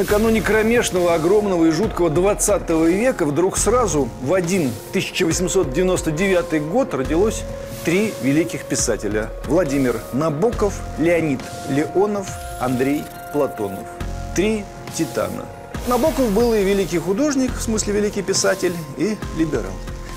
накануне кромешного, огромного и жуткого 20 века вдруг сразу в один 1899 год родилось три великих писателя. Владимир Набоков, Леонид Леонов, Андрей Платонов. Три титана. Набоков был и великий художник, в смысле великий писатель, и либерал.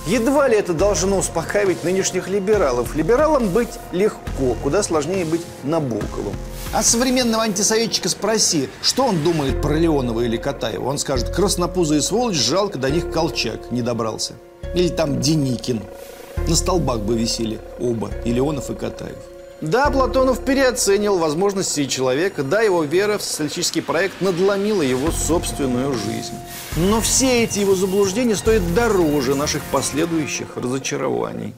Едва ли это должно успокаивать нынешних либералов. Либералам быть легко, куда сложнее быть Набоковым. А современного антисоветчика спроси, что он думает про Леонова или Катаева. Он скажет, краснопузые сволочь, жалко, до них Колчак не добрался. Или там Деникин. На столбах бы висели оба, и Леонов, и Катаев. Да, Платонов переоценил возможности человека, да, его вера в социалистический проект надломила его собственную жизнь. Но все эти его заблуждения стоят дороже наших последующих разочарований.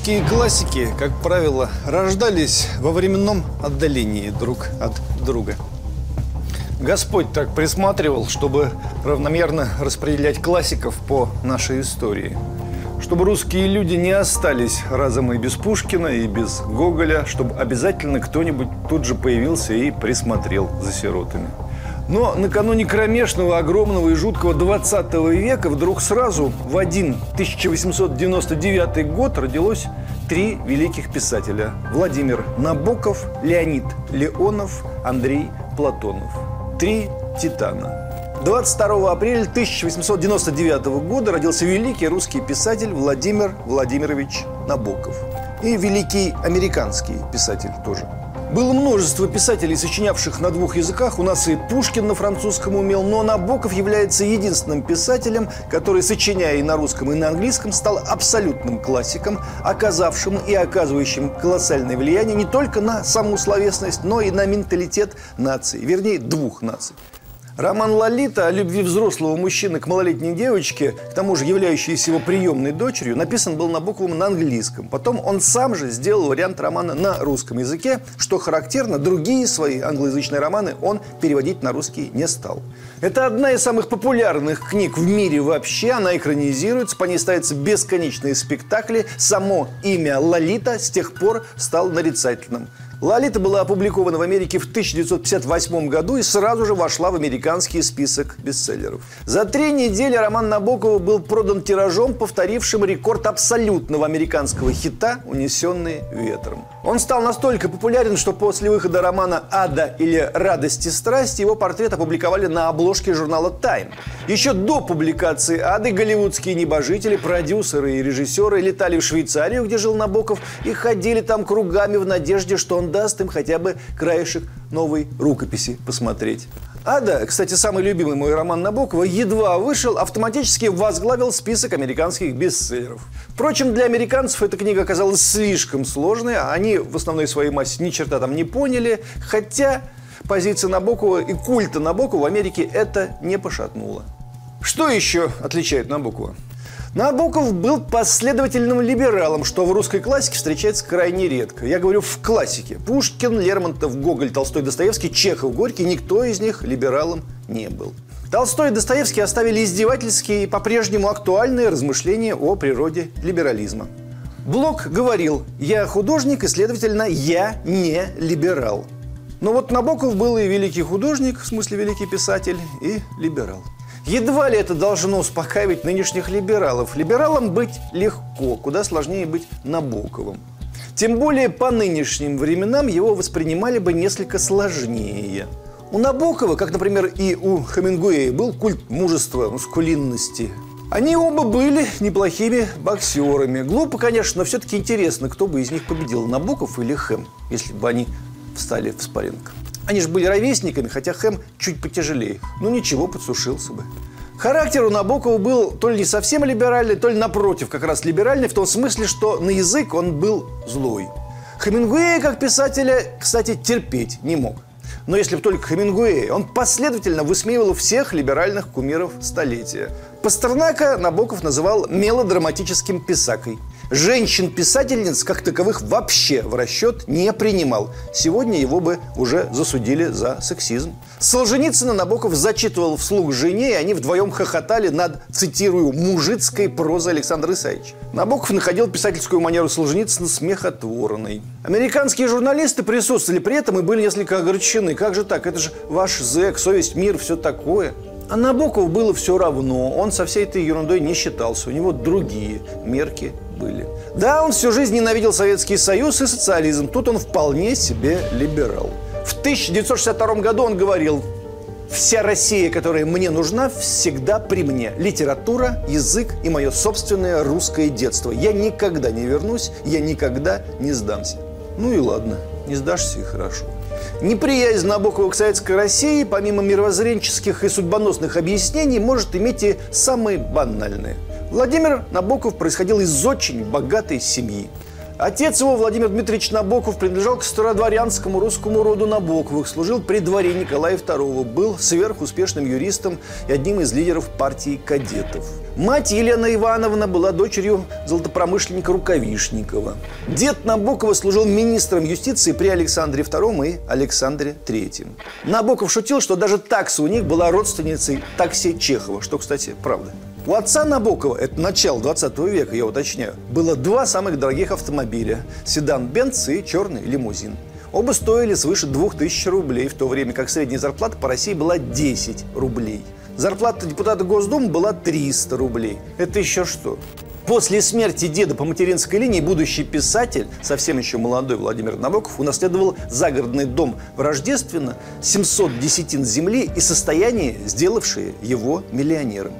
Русские классики, как правило, рождались во временном отдалении друг от друга. Господь так присматривал, чтобы равномерно распределять классиков по нашей истории. Чтобы русские люди не остались разом и без Пушкина, и без Гоголя, чтобы обязательно кто-нибудь тут же появился и присмотрел за сиротами. Но накануне кромешного, огромного и жуткого 20 века вдруг сразу в один 1899 год родилось три великих писателя. Владимир Набоков, Леонид Леонов, Андрей Платонов. Три титана. 22 апреля 1899 года родился великий русский писатель Владимир Владимирович Набоков. И великий американский писатель тоже – было множество писателей, сочинявших на двух языках. У нас и Пушкин на французском умел, но Набоков является единственным писателем, который, сочиняя и на русском, и на английском, стал абсолютным классиком, оказавшим и оказывающим колоссальное влияние не только на саму словесность, но и на менталитет нации, вернее, двух наций. Роман Лолита о любви взрослого мужчины к малолетней девочке, к тому же являющейся его приемной дочерью, написан был Набоковым на английском. Потом он сам же сделал вариант романа на русском языке, что характерно, другие свои англоязычные романы он переводить на русский не стал. Это одна из самых популярных книг в мире вообще, она экранизируется, по ней ставятся бесконечные спектакли. Само имя Лолита с тех пор стало нарицательным. «Лолита» была опубликована в Америке в 1958 году и сразу же вошла в американский список бестселлеров. За три недели роман Набокова был продан тиражом, повторившим рекорд абсолютного американского хита «Унесенные ветром». Он стал настолько популярен, что после выхода романа «Ада» или «Радость и страсть» его портрет опубликовали на обложке журнала «Тайм». Еще до публикации «Ады» голливудские небожители, продюсеры и режиссеры летали в Швейцарию, где жил Набоков, и ходили там кругами в надежде, что он даст им хотя бы краешек новой рукописи посмотреть. Ада, кстати, самый любимый мой роман Набокова, едва вышел, автоматически возглавил список американских бестселлеров. Впрочем, для американцев эта книга оказалась слишком сложной, а они в основной своей массе ни черта там не поняли, хотя позиция Набокова и культа Набокова в Америке это не пошатнуло. Что еще отличает Набокова? Набоков был последовательным либералом, что в русской классике встречается крайне редко. Я говорю в классике. Пушкин, Лермонтов, Гоголь, Толстой, Достоевский, Чехов, Горький. Никто из них либералом не был. Толстой и Достоевский оставили издевательские и по-прежнему актуальные размышления о природе либерализма. Блок говорил, я художник и, следовательно, я не либерал. Но вот Набоков был и великий художник, в смысле великий писатель, и либерал. Едва ли это должно успокаивать нынешних либералов. Либералам быть легко, куда сложнее быть Набоковым. Тем более по нынешним временам его воспринимали бы несколько сложнее. У Набокова, как, например, и у Хемингуэя, был культ мужества, мускулинности. Они оба были неплохими боксерами. Глупо, конечно, но все-таки интересно, кто бы из них победил, Набоков или Хэм, если бы они встали в спарринг. Они же были ровесниками, хотя Хэм чуть потяжелее. Ну ничего, подсушился бы. Характер у Набокова был то ли не совсем либеральный, то ли напротив, как раз либеральный, в том смысле, что на язык он был злой. Хемингуэя, как писателя, кстати, терпеть не мог. Но если бы только Хемингуэй, он последовательно высмеивал всех либеральных кумиров столетия. Пастернака Набоков называл мелодраматическим писакой. Женщин-писательниц, как таковых, вообще в расчет не принимал. Сегодня его бы уже засудили за сексизм. Солженицына Набоков зачитывал вслух жене, и они вдвоем хохотали над, цитирую, «мужицкой прозой Александра Исаевича». Набоков находил писательскую манеру Солженицына смехотворной. Американские журналисты присутствовали при этом и были несколько огорчены. Как же так? Это же ваш зэк, совесть, мир, все такое. А Набокову было все равно. Он со всей этой ерундой не считался. У него другие мерки были. Да, он всю жизнь ненавидел Советский Союз и социализм. Тут он вполне себе либерал. В 1962 году он говорил, Вся Россия, которая мне нужна, всегда при мне. Литература, язык и мое собственное русское детство. Я никогда не вернусь, я никогда не сдамся. Ну и ладно, не сдашься и хорошо. Неприязнь Набокова к советской России, помимо мировоззренческих и судьбоносных объяснений, может иметь и самые банальные. Владимир Набоков происходил из очень богатой семьи. Отец его, Владимир Дмитриевич Набоков, принадлежал к стародворянскому русскому роду Набоковых, служил при дворе Николая II, был сверхуспешным юристом и одним из лидеров партии кадетов. Мать Елена Ивановна была дочерью золотопромышленника Рукавишникова. Дед Набокова служил министром юстиции при Александре II и Александре III. Набоков шутил, что даже такса у них была родственницей такси Чехова, что, кстати, правда. У отца Набокова, это начало 20 века, я уточняю, было два самых дорогих автомобиля – седан «Бенц» и черный лимузин. Оба стоили свыше 2000 рублей, в то время как средняя зарплата по России была 10 рублей. Зарплата депутата Госдумы была 300 рублей. Это еще что? После смерти деда по материнской линии будущий писатель, совсем еще молодой Владимир Набоков, унаследовал загородный дом в Рождественно, 700 десятин земли и состояние, сделавшее его миллионером.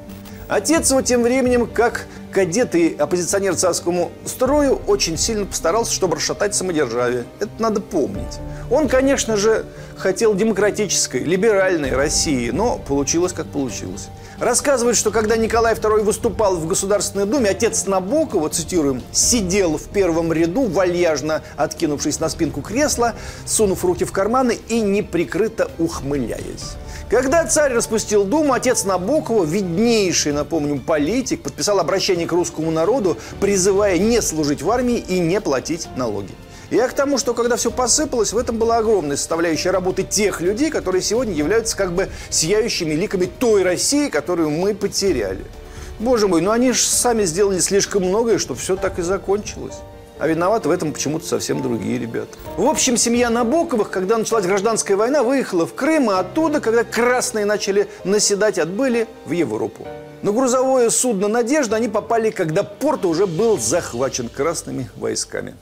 Отец его тем временем, как кадет и оппозиционер царскому строю, очень сильно постарался, чтобы расшатать самодержавие. Это надо помнить. Он, конечно же, хотел демократической, либеральной России, но получилось, как получилось. Рассказывают, что когда Николай II выступал в Государственной Думе, отец Набокова, цитируем, сидел в первом ряду, вальяжно откинувшись на спинку кресла, сунув руки в карманы и неприкрыто ухмыляясь. Когда царь распустил Думу, отец Набокова, виднейший, напомню, политик, подписал обращение к русскому народу, призывая не служить в армии и не платить налоги. Я к тому, что когда все посыпалось, в этом была огромная составляющая работы тех людей, которые сегодня являются как бы сияющими ликами той России, которую мы потеряли. Боже мой, ну они же сами сделали слишком многое, чтобы все так и закончилось. А виноваты в этом почему-то совсем другие ребята. В общем, семья Набоковых, когда началась гражданская война, выехала в Крым, а оттуда, когда красные начали наседать, отбыли в Европу. На грузовое судно «Надежда» они попали, когда порт уже был захвачен красными войсками.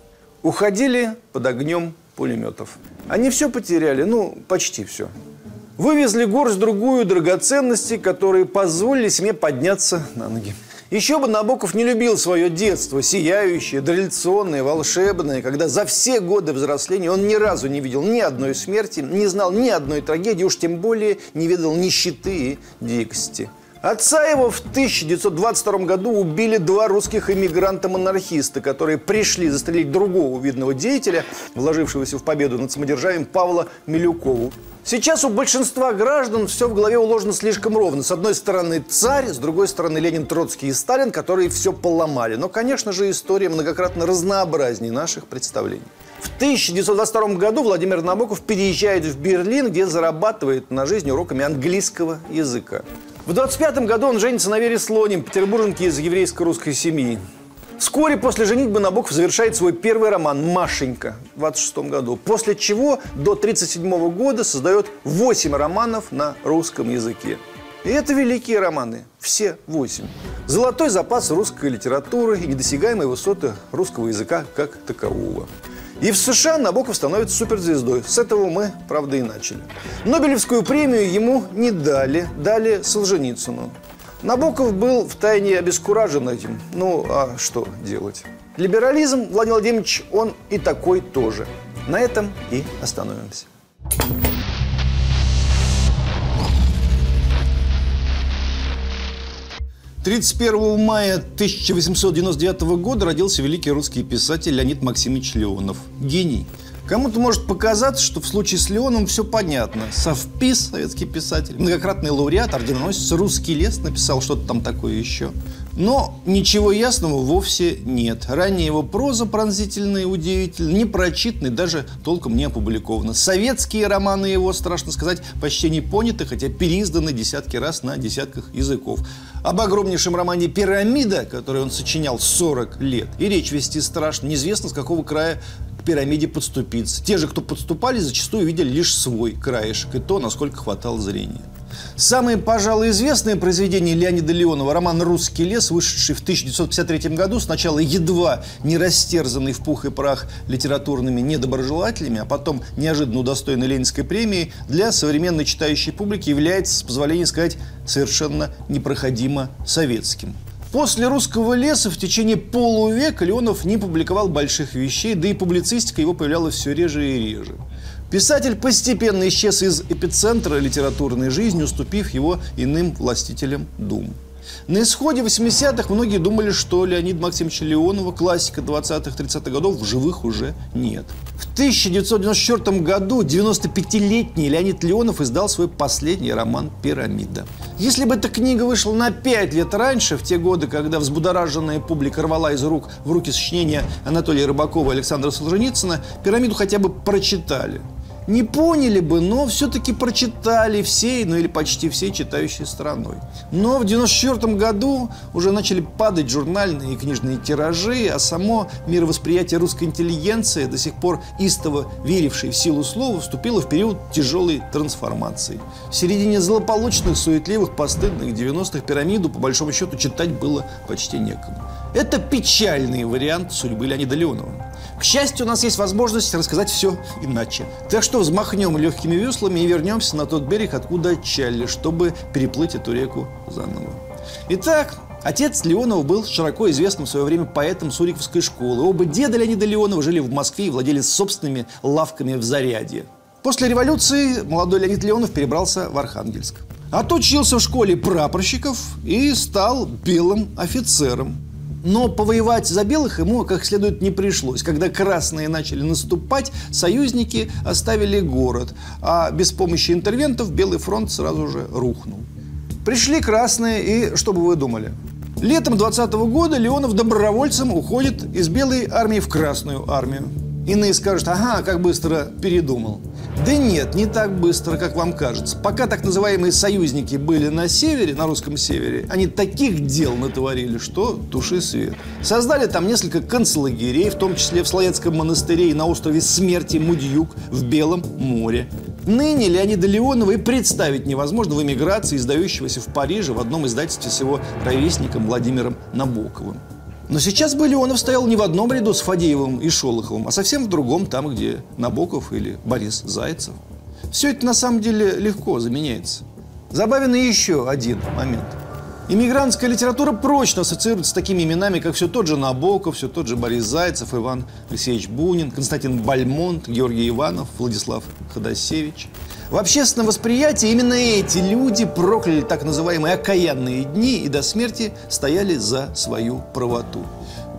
Уходили под огнем пулеметов. Они все потеряли, ну, почти все. Вывезли горсть-другую драгоценностей, которые позволили семье подняться на ноги. Еще бы Набоков не любил свое детство, сияющее, дореволюционное, волшебное, когда за все годы взросления он ни разу не видел ни одной смерти, не знал ни одной трагедии, уж тем более не видел нищеты и дикости. Отца его в 1922 году убили два русских иммигранта-монархиста, которые пришли застрелить другого видного деятеля, вложившегося в победу над самодержавием Павла Милюкову. Сейчас у большинства граждан все в голове уложено слишком ровно. С одной стороны царь, с другой стороны Ленин, Троцкий и Сталин, которые все поломали. Но, конечно же, история многократно разнообразнее наших представлений. В 1922 году Владимир Набоков переезжает в Берлин, где зарабатывает на жизнь уроками английского языка. В 25 году он женится на Вере Слоним, петербурженке из еврейско-русской семьи. Вскоре после женитьбы Набоков завершает свой первый роман «Машенька» в 26 году, после чего до 1937 года создает 8 романов на русском языке. И это великие романы, все восемь. Золотой запас русской литературы и недосягаемые высоты русского языка как такового. И в США Набоков становится суперзвездой. С этого мы, правда, и начали. Нобелевскую премию ему не дали, дали Солженицыну. Набоков был в тайне обескуражен этим. Ну, а что делать? Либерализм, Владимир Владимирович, он и такой тоже. На этом и остановимся. 31 мая 1899 года родился великий русский писатель Леонид Максимович Леонов. Гений. Кому-то может показаться, что в случае с Леоном все понятно. Совпис, советский писатель, многократный лауреат, орденоносец, русский лес написал что-то там такое еще. Но ничего ясного вовсе нет. Ранее его проза пронзительная и удивительная, не даже толком не опубликована. Советские романы его, страшно сказать, почти не поняты, хотя переизданы десятки раз на десятках языков. Об огромнейшем романе «Пирамида», который он сочинял 40 лет, и речь вести страшно. Неизвестно, с какого края к пирамиде подступиться. Те же, кто подступали, зачастую видели лишь свой краешек, и то, насколько хватало зрения. Самое, пожалуй, известное произведение Леонида Леонова – роман «Русский лес», вышедший в 1953 году, сначала едва не растерзанный в пух и прах литературными недоброжелателями, а потом неожиданно удостоенный Ленинской премии, для современной читающей публики является, с позволения сказать, совершенно непроходимо советским. После «Русского леса» в течение полувека Леонов не публиковал больших вещей, да и публицистика его появлялась все реже и реже. Писатель постепенно исчез из эпицентра литературной жизни, уступив его иным властителям дум. На исходе 80-х многие думали, что Леонид Максимовича Леонова, классика 20-30-х годов, в живых уже нет. В 1994 году 95-летний Леонид Леонов издал свой последний роман «Пирамида». Если бы эта книга вышла на 5 лет раньше, в те годы, когда взбудораженная публика рвала из рук в руки сочинения Анатолия Рыбакова и Александра Солженицына, «Пирамиду» хотя бы прочитали – не поняли бы, но все-таки прочитали всей, ну или почти всей читающей страной. Но в 94 году уже начали падать журнальные и книжные тиражи, а само мировосприятие русской интеллигенции, до сих пор истово верившей в силу слова, вступило в период тяжелой трансформации. В середине злополучных, суетливых, постыдных 90-х пирамиду, по большому счету, читать было почти некому. Это печальный вариант судьбы Леонида Леонова. К счастью, у нас есть возможность рассказать все иначе. Так что взмахнем легкими веслами и вернемся на тот берег, откуда отчали, чтобы переплыть эту реку заново. Итак, Отец Леонова был широко известным в свое время поэтом Суриковской школы. Оба деда Леонида Леонова жили в Москве и владели собственными лавками в Зарядье. После революции молодой Леонид Леонов перебрался в Архангельск. Отучился в школе прапорщиков и стал белым офицером. Но повоевать за белых ему как следует не пришлось. Когда красные начали наступать, союзники оставили город, а без помощи интервентов Белый фронт сразу же рухнул. Пришли красные, и что бы вы думали? Летом 20 -го года Леонов добровольцем уходит из Белой армии в Красную армию. Иные скажут, ага, как быстро передумал. Да нет, не так быстро, как вам кажется. Пока так называемые союзники были на севере, на русском севере, они таких дел натворили, что туши свет. Создали там несколько концлагерей, в том числе в Слоецком монастыре и на острове Смерти Мудьюк в Белом море. Ныне Леонида Леонова и представить невозможно в эмиграции, издающегося в Париже в одном издательстве с его ровесником Владимиром Набоковым. Но сейчас бы Леонов стоял не в одном ряду с Фадеевым и Шолоховым, а совсем в другом, там, где Набоков или Борис Зайцев. Все это на самом деле легко заменяется. Забавен и еще один момент. Иммигрантская литература прочно ассоциируется с такими именами, как все тот же Набоков, все тот же Борис Зайцев, Иван Алексеевич Бунин, Константин Бальмонт, Георгий Иванов, Владислав Ходосевич – в общественном восприятии именно эти люди прокляли так называемые окаянные дни и до смерти стояли за свою правоту.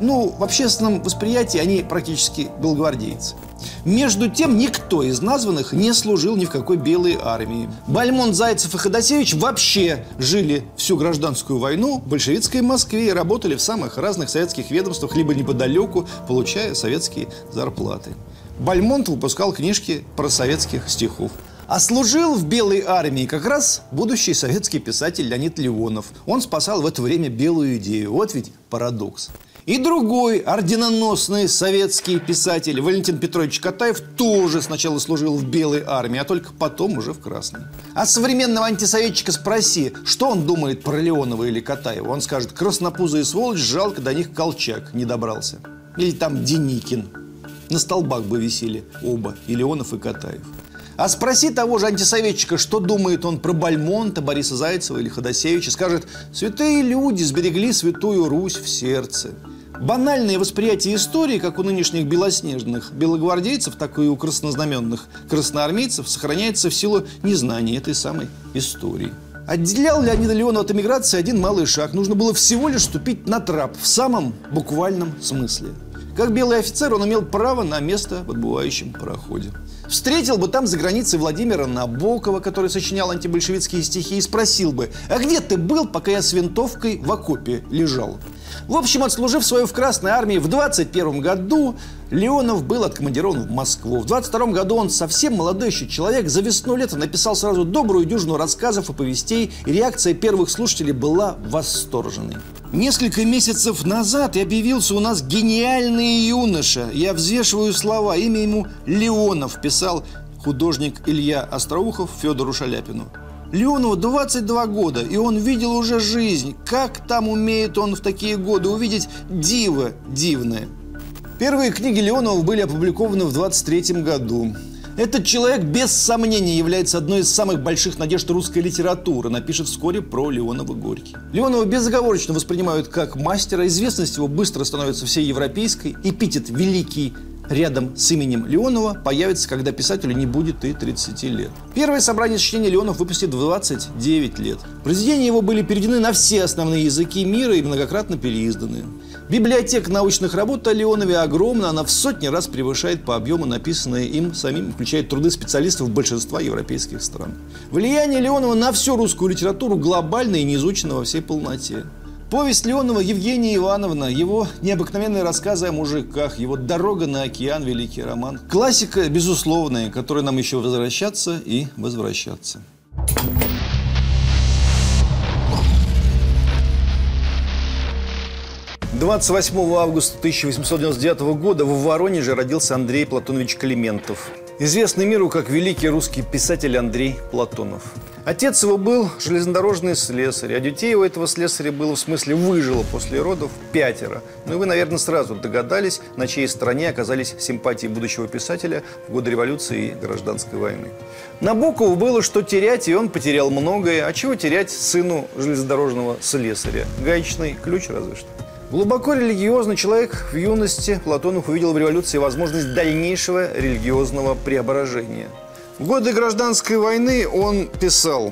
Ну, в общественном восприятии они практически белогвардейцы. Между тем, никто из названных не служил ни в какой белой армии. Бальмон, Зайцев и Ходосевич вообще жили всю гражданскую войну в большевистской Москве и работали в самых разных советских ведомствах, либо неподалеку, получая советские зарплаты. Бальмонт выпускал книжки про советских стихов. А служил в Белой армии как раз будущий советский писатель Леонид Леонов. Он спасал в это время белую идею. Вот ведь парадокс. И другой орденоносный советский писатель Валентин Петрович Катаев тоже сначала служил в Белой армии, а только потом уже в Красной. А современного антисоветчика спроси, что он думает про Леонова или Катаева. Он скажет, краснопузый сволочь, жалко, до них Колчак не добрался. Или там Деникин. На столбах бы висели оба, и Леонов, и Катаев. А спроси того же антисоветчика, что думает он про Бальмонта, Бориса Зайцева или Ходосевича, скажет, святые люди сберегли святую Русь в сердце. Банальное восприятие истории, как у нынешних белоснежных белогвардейцев, так и у краснознаменных красноармейцев, сохраняется в силу незнания этой самой истории. Отделял Леонида Леонова от эмиграции один малый шаг. Нужно было всего лишь ступить на трап в самом буквальном смысле – Как белый офицер он имел право на место в отбывающем пароходе. Встретил бы там за границей Владимира Набокова, который сочинял антибольшевистские стихи, и спросил бы, а где ты был, пока я с винтовкой в окопе лежал? В общем, отслужив свою в Красной Армии в 21 году, Леонов был откомандирован в Москву. В 22 году он совсем молодой еще человек за весну лета написал сразу добрую дюжину рассказов и повестей, и реакция первых слушателей была восторженной. Несколько месяцев назад объявился у нас гениальный юноша. Я взвешиваю слова. Имя ему Леонов, писал художник Илья Остроухов Федору Шаляпину. Леонову 22 года, и он видел уже жизнь. Как там умеет он в такие годы увидеть диво дивное? Первые книги Леонова были опубликованы в 23 году. Этот человек без сомнения является одной из самых больших надежд русской литературы. Напишет вскоре про Леонова Горький. Леонова безоговорочно воспринимают как мастера. Известность его быстро становится всей европейской. Эпитет «Великий» рядом с именем Леонова появится, когда писателю не будет и 30 лет. Первое собрание сочинений Леонов выпустит в 29 лет. Произведения его были переведены на все основные языки мира и многократно переизданы. Библиотека научных работ о Леонове огромна, она в сотни раз превышает по объему написанные им самим, включает труды специалистов большинства европейских стран. Влияние Леонова на всю русскую литературу глобально и не изучено во всей полноте. Повесть Леонова Евгения Ивановна, его необыкновенные рассказы о мужиках, его «Дорога на океан», великий роман. Классика безусловная, к которой нам еще возвращаться и возвращаться. 28 августа 1899 года в Воронеже родился Андрей Платонович Климентов. Известный миру как великий русский писатель Андрей Платонов. Отец его был железнодорожный слесарь, а детей у этого слесаря было, в смысле, выжило после родов пятеро. Ну и вы, наверное, сразу догадались, на чьей стороне оказались симпатии будущего писателя в годы революции и гражданской войны. Набокову было что терять, и он потерял многое. А чего терять сыну железнодорожного слесаря? Гаечный ключ разве что. Глубоко религиозный человек в юности Платонов увидел в революции возможность дальнейшего религиозного преображения. В годы гражданской войны он писал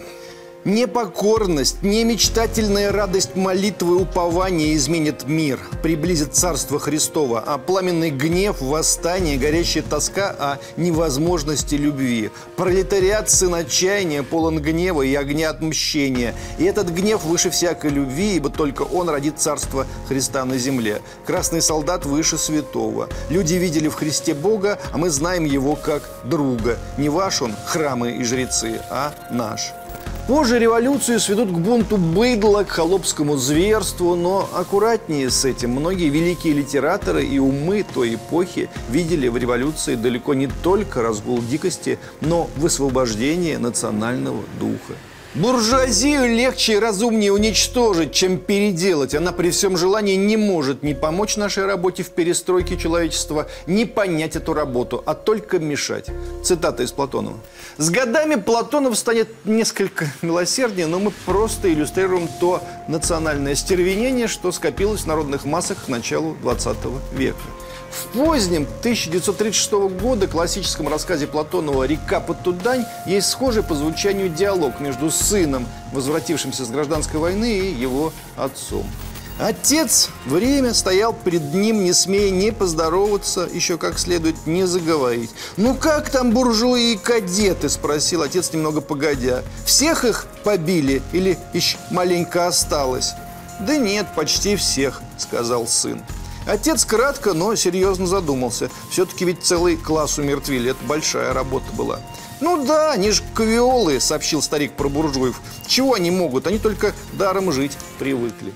Непокорность, немечтательная радость молитвы упования изменит мир, приблизит Царство Христово, а пламенный гнев, восстание, горящая тоска о невозможности любви. Пролетариат сын отчаяния, полон гнева и огня отмщения. И этот гнев выше всякой любви, ибо только он родит Царство Христа на земле. Красный солдат выше святого. Люди видели в Христе Бога, а мы знаем Его как друга. Не ваш он, храмы и жрецы, а наш. Позже революцию сведут к бунту быдла, к холопскому зверству, но аккуратнее с этим. Многие великие литераторы и умы той эпохи видели в революции далеко не только разгул дикости, но высвобождение национального духа. Буржуазию легче и разумнее уничтожить, чем переделать. Она при всем желании не может ни помочь нашей работе в перестройке человечества, ни понять эту работу, а только мешать. Цитата из Платонова. С годами Платонов станет несколько милосерднее, но мы просто иллюстрируем то национальное стервенение, что скопилось в народных массах к началу 20 века. В позднем 1936 года классическом рассказе Платонова «Река под Тудань» есть схожий по звучанию диалог между сыном, возвратившимся с гражданской войны, и его отцом. Отец время стоял перед ним, не смея не поздороваться, еще как следует не заговорить. «Ну как там буржуи и кадеты?» – спросил отец немного погодя. «Всех их побили или еще маленько осталось?» «Да нет, почти всех», – сказал сын. Отец кратко, но серьезно задумался. Все-таки ведь целый класс умертвили. Это большая работа была. «Ну да, они же кавиолы», — сообщил старик про буржуев. «Чего они могут? Они только даром жить привыкли».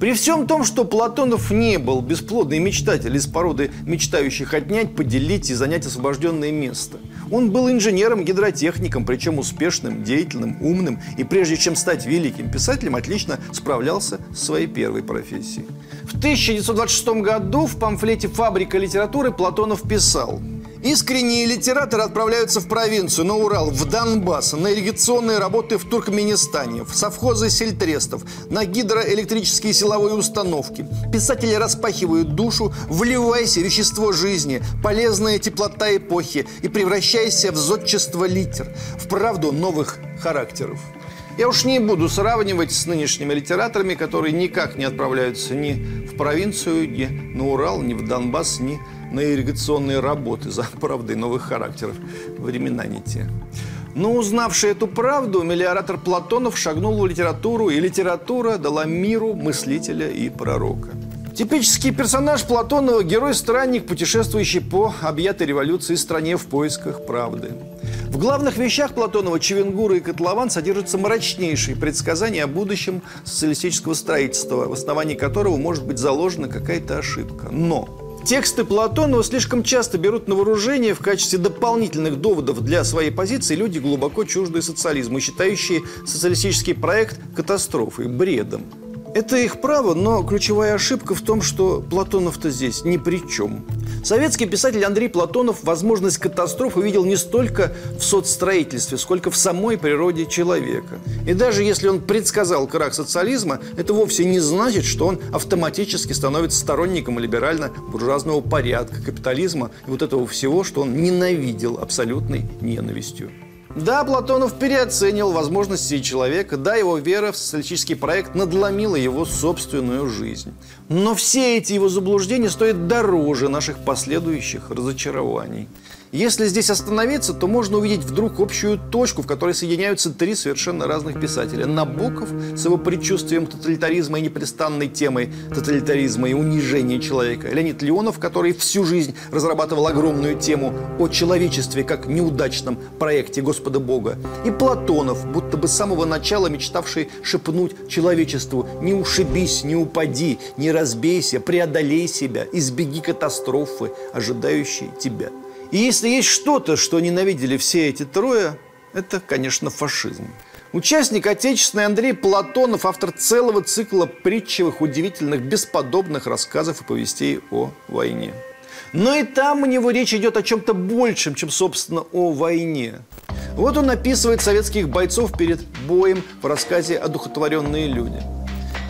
При всем том, что Платонов не был бесплодный мечтатель из породы мечтающих отнять, поделить и занять освобожденное место. Он был инженером-гидротехником, причем успешным, деятельным, умным, и прежде чем стать великим писателем, отлично справлялся с своей первой профессией. В 1926 году в памфлете «Фабрика литературы» Платонов писал – Искренние литераторы отправляются в провинцию, на Урал, в Донбасс, на ирригационные работы в Туркменистане, в совхозы сельтрестов, на гидроэлектрические силовые установки. Писатели распахивают душу, вливайся вещество жизни, полезная теплота эпохи и превращайся в зодчество литер, в правду новых характеров. Я уж не буду сравнивать с нынешними литераторами, которые никак не отправляются ни в провинцию, ни на Урал, ни в Донбасс, ни на ирригационные работы за правдой новых характеров. Времена не те. Но узнавший эту правду, мелиоратор Платонов шагнул в литературу, и литература дала миру мыслителя и пророка. Типический персонаж Платонова – герой-странник, путешествующий по объятой революции стране в поисках правды. В главных вещах Платонова Чевенгура и Котлован содержатся мрачнейшие предсказания о будущем социалистического строительства, в основании которого может быть заложена какая-то ошибка. Но Тексты Платонова слишком часто берут на вооружение в качестве дополнительных доводов для своей позиции люди, глубоко чуждые социализму, считающие социалистический проект катастрофой, бредом. Это их право, но ключевая ошибка в том, что Платонов-то здесь ни при чем. Советский писатель Андрей Платонов возможность катастроф увидел не столько в соцстроительстве, сколько в самой природе человека. И даже если он предсказал крах социализма, это вовсе не значит, что он автоматически становится сторонником либерально-буржуазного порядка, капитализма и вот этого всего, что он ненавидел абсолютной ненавистью. Да, Платонов переоценил возможности человека, да, его вера в социалистический проект надломила его собственную жизнь. Но все эти его заблуждения стоят дороже наших последующих разочарований. Если здесь остановиться, то можно увидеть вдруг общую точку, в которой соединяются три совершенно разных писателя. Набоков с его предчувствием тоталитаризма и непрестанной темой тоталитаризма и унижения человека. Леонид Леонов, который всю жизнь разрабатывал огромную тему о человечестве как неудачном проекте Господа Бога. И Платонов, будто бы с самого начала мечтавший шепнуть человечеству «Не ушибись, не упади, не разбейся, преодолей себя, избеги катастрофы, ожидающей тебя». И если есть что-то, что ненавидели все эти трое, это, конечно, фашизм. Участник отечественный Андрей Платонов, автор целого цикла притчевых, удивительных, бесподобных рассказов и повестей о войне. Но и там у него речь идет о чем-то большем, чем, собственно, о войне. Вот он описывает советских бойцов перед боем в рассказе «Одухотворенные люди».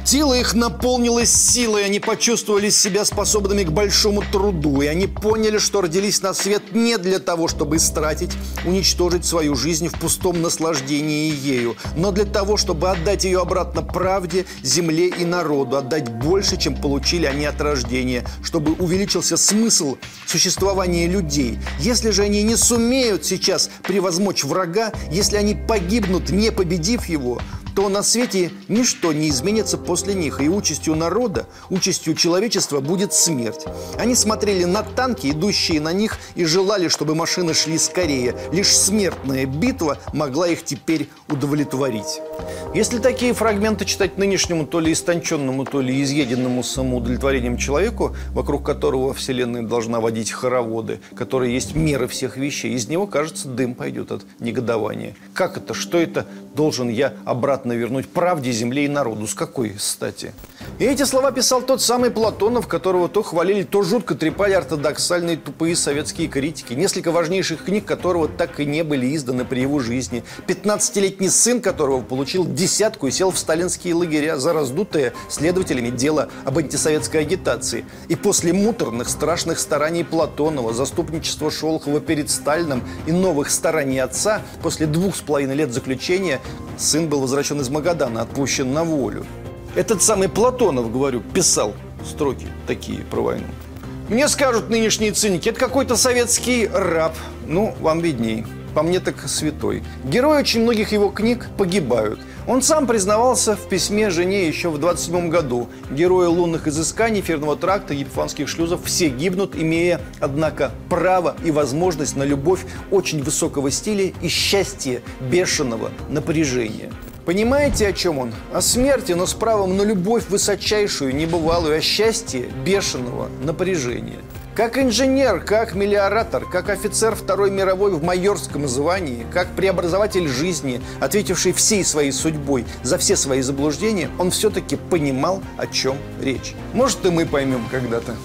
Тело их наполнилось силой, они почувствовали себя способными к большому труду, и они поняли, что родились на свет не для того, чтобы истратить, уничтожить свою жизнь в пустом наслаждении ею, но для того, чтобы отдать ее обратно правде, земле и народу, отдать больше, чем получили они от рождения, чтобы увеличился смысл существования людей. Если же они не сумеют сейчас превозмочь врага, если они погибнут, не победив его, то на свете ничто не изменится после них, и участью народа, участью человечества будет смерть. Они смотрели на танки, идущие на них, и желали, чтобы машины шли скорее. Лишь смертная битва могла их теперь удовлетворить. Если такие фрагменты читать нынешнему то ли истонченному, то ли изъеденному самоудовлетворением человеку, вокруг которого Вселенная должна водить хороводы, которые есть меры всех вещей, из него, кажется, дым пойдет от негодования. Как это? Что это должен я обратно вернуть правде, земле и народу? С какой стати? И эти слова писал тот самый Платонов, которого то хвалили, то жутко трепали ортодоксальные тупые советские критики, несколько важнейших книг которого так и не были изданы при его жизни, 15-летний сын которого получил десятку и сел в сталинские лагеря за раздутое следователями дело об антисоветской агитации. И после муторных, страшных стараний Платонова, заступничества Шолохова перед Сталином и новых стараний отца, после двух с половиной лет заключения сын был возвращен из Магадана, отпущен на волю. Этот самый Платонов, говорю, писал строки такие про войну. Мне скажут нынешние циники, это какой-то советский раб. Ну, вам видней. По мне так святой. Герои очень многих его книг погибают. Он сам признавался в письме жене еще в 27 году. Герои лунных изысканий, эфирного тракта, епифанских шлюзов все гибнут, имея, однако, право и возможность на любовь очень высокого стиля и счастье бешеного напряжения. Понимаете, о чем он? О смерти, но с правом на любовь высочайшую, небывалую, о счастье бешеного напряжения. Как инженер, как мелиоратор, как офицер Второй мировой в майорском звании, как преобразователь жизни, ответивший всей своей судьбой за все свои заблуждения, он все-таки понимал, о чем речь. Может, и мы поймем когда-то.